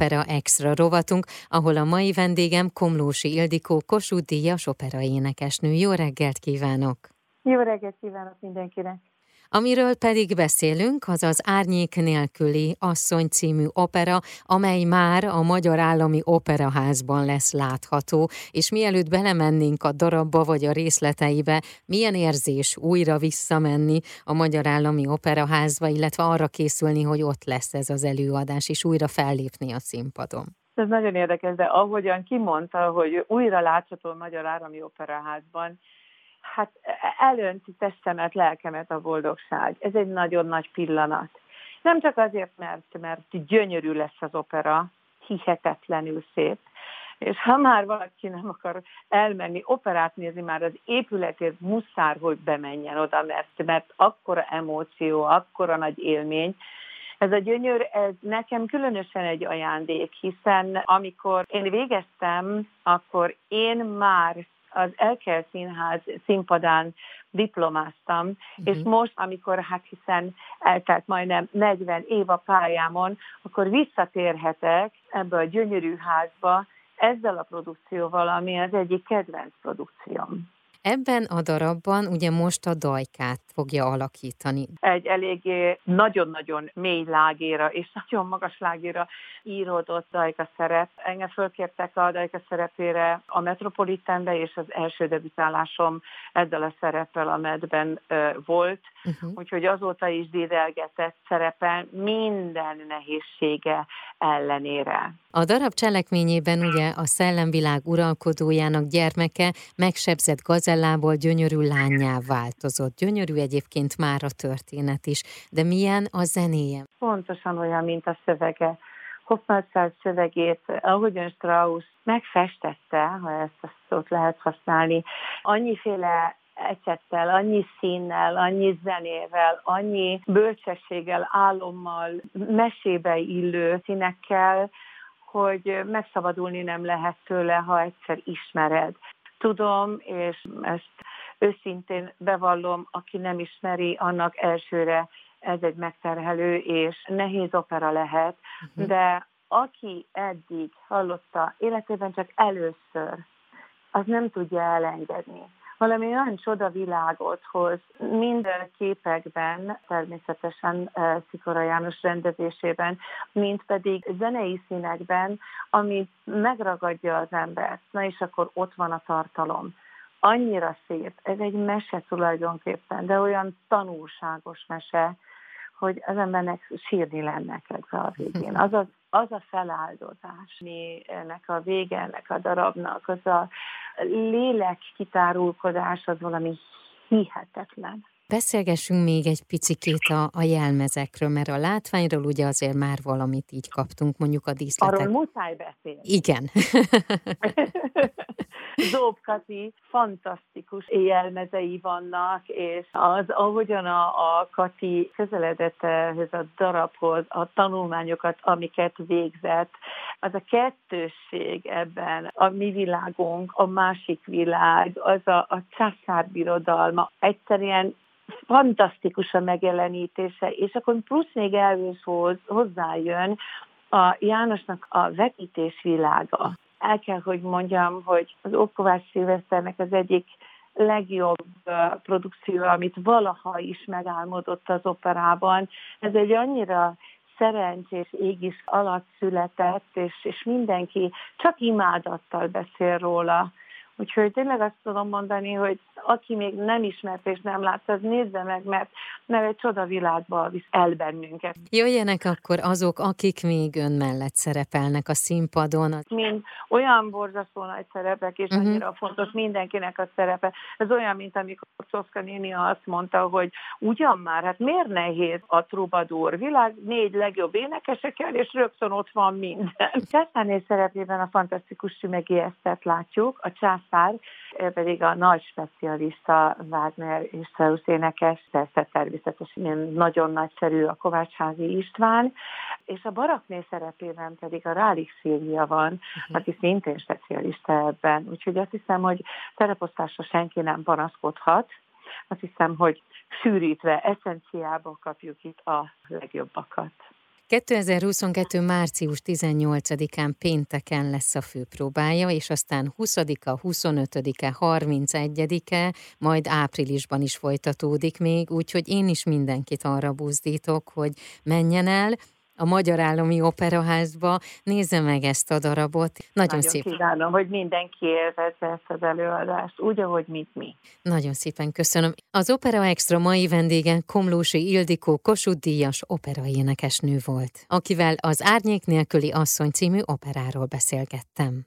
Opera Extra rovatunk, ahol a mai vendégem Komlósi Ildikó Kossuth Díjas operaénekesnő. Jó reggelt kívánok! Jó reggelt kívánok mindenkinek! Amiről pedig beszélünk, az az Árnyék nélküli asszony című opera, amely már a Magyar Állami Operaházban lesz látható, és mielőtt belemennénk a darabba vagy a részleteibe, milyen érzés újra visszamenni a Magyar Állami Operaházba, illetve arra készülni, hogy ott lesz ez az előadás, és újra fellépni a színpadon. Ez nagyon érdekes, de ahogyan kimondta, hogy újra látható a Magyar Állami Operaházban, hát elönti testemet, lelkemet a boldogság. Ez egy nagyon nagy pillanat. Nem csak azért, mert, mert gyönyörű lesz az opera, hihetetlenül szép, és ha már valaki nem akar elmenni operát nézni, már az épületért muszár, hogy bemenjen oda, mert, mert akkora emóció, akkora nagy élmény, ez a gyönyör, ez nekem különösen egy ajándék, hiszen amikor én végeztem, akkor én már az Elkel Színház színpadán diplomáztam, uh-huh. és most, amikor hát hiszen eltelt majdnem 40 év a pályámon, akkor visszatérhetek ebbe a gyönyörű házba ezzel a produkcióval, ami az egyik kedvenc produkcióm. Ebben a darabban ugye most a dajkát fogja alakítani. Egy eléggé nagyon-nagyon mély lágéra és nagyon magas lágéra íródott dajka szerep. Engem fölkértek a dajka szerepére a Metropolitanbe, és az első debütálásom ezzel a szereppel a medben volt, uh-huh. úgyhogy azóta is dédelgetett szerepel minden nehézsége ellenére. A darab cselekményében ugye a szellemvilág uralkodójának gyermeke megsebzett gazellából gyönyörű lányá változott. Gyönyörű egyébként már a történet is, de milyen a zenéje? Pontosan olyan, mint a szövege. Hofmannsthal szövegét, ahogyan Strauss megfestette, ha ezt a szót lehet használni, annyiféle ecsettel, annyi színnel, annyi zenével, annyi bölcsességgel, álommal, mesébe illő színekkel, hogy megszabadulni nem lehet tőle, ha egyszer ismered. Tudom, és ezt őszintén bevallom, aki nem ismeri, annak elsőre ez egy megterhelő és nehéz opera lehet, uh-huh. de aki eddig hallotta életében csak először, az nem tudja elengedni valami olyan csoda világot hoz, mind képekben, természetesen eh, Szikora János rendezésében, mint pedig zenei színekben, ami megragadja az embert. Na és akkor ott van a tartalom. Annyira szép, ez egy mese tulajdonképpen, de olyan tanulságos mese, hogy az embernek sírni lenne kedve a végén. Az az az a feláldozás, mi ennek a vége, ennek a darabnak, az a lélek kitárulkodás, az valami hihetetlen. Beszélgessünk még egy picikét a, a jelmezekről, mert a látványról ugye azért már valamit így kaptunk, mondjuk a díszletek. Arról muszáj beszélni. Igen. Zób Kati fantasztikus jelmezei vannak, és az, ahogyan a, a Kati közeledett ehhez a darabhoz, a tanulmányokat, amiket végzett, az a kettősség ebben, a mi világunk, a másik világ, az a, a császárbirodalma, egyszerűen fantasztikus a megjelenítése, és akkor plusz még elvős hozzájön a Jánosnak a vetítés világa. El kell, hogy mondjam, hogy az Ókovács Szilveszternek az egyik legjobb produkció, amit valaha is megálmodott az operában. Ez egy annyira szerencsés égis alatt született, és, és mindenki csak imádattal beszél róla. Úgyhogy tényleg azt tudom mondani, hogy aki még nem ismert és nem látta, az nézze meg, mert, mert egy csodavilágba visz el bennünket. Jöjjenek akkor azok, akik még ön mellett szerepelnek a színpadon. Mind olyan borzasztó nagy szerepek, és uh-huh. annyira fontos mindenkinek a szerepe. Ez olyan, mint amikor Szoszka néni azt mondta, hogy ugyan már, hát miért nehéz a trubadur világ négy legjobb énekesekkel, és rögtön ott van minden. Császárné szerepében a fantasztikus Sümegi Esztert látjuk, a császár pedig a nagy specialista Wagner és Strauss énekes, persze természetesen nagyon nagyszerű a Kovácsházi István, és a barakné szerepében pedig a Rálik Szilvia van, uh-huh. aki szintén specialista ebben. Úgyhogy azt hiszem, hogy tereposztásra senki nem panaszkodhat, azt hiszem, hogy sűrítve, eszenciába kapjuk itt a legjobbakat. 2022. március 18-án pénteken lesz a főpróbája, és aztán 20-a, 25-e, 31-e, majd áprilisban is folytatódik még, úgyhogy én is mindenkit arra buzdítok, hogy menjen el, a Magyar Állami Operaházba. Nézze meg ezt a darabot. Nagyon, Nagyon szép. kívánom, hogy mindenki élvezze ezt az előadást, úgy, ahogy mint mi. Nagyon szépen köszönöm. Az Opera Extra mai vendége Komlósi Ildikó Kossuth Díjas operaénekesnő volt, akivel az Árnyék nélküli asszony című operáról beszélgettem.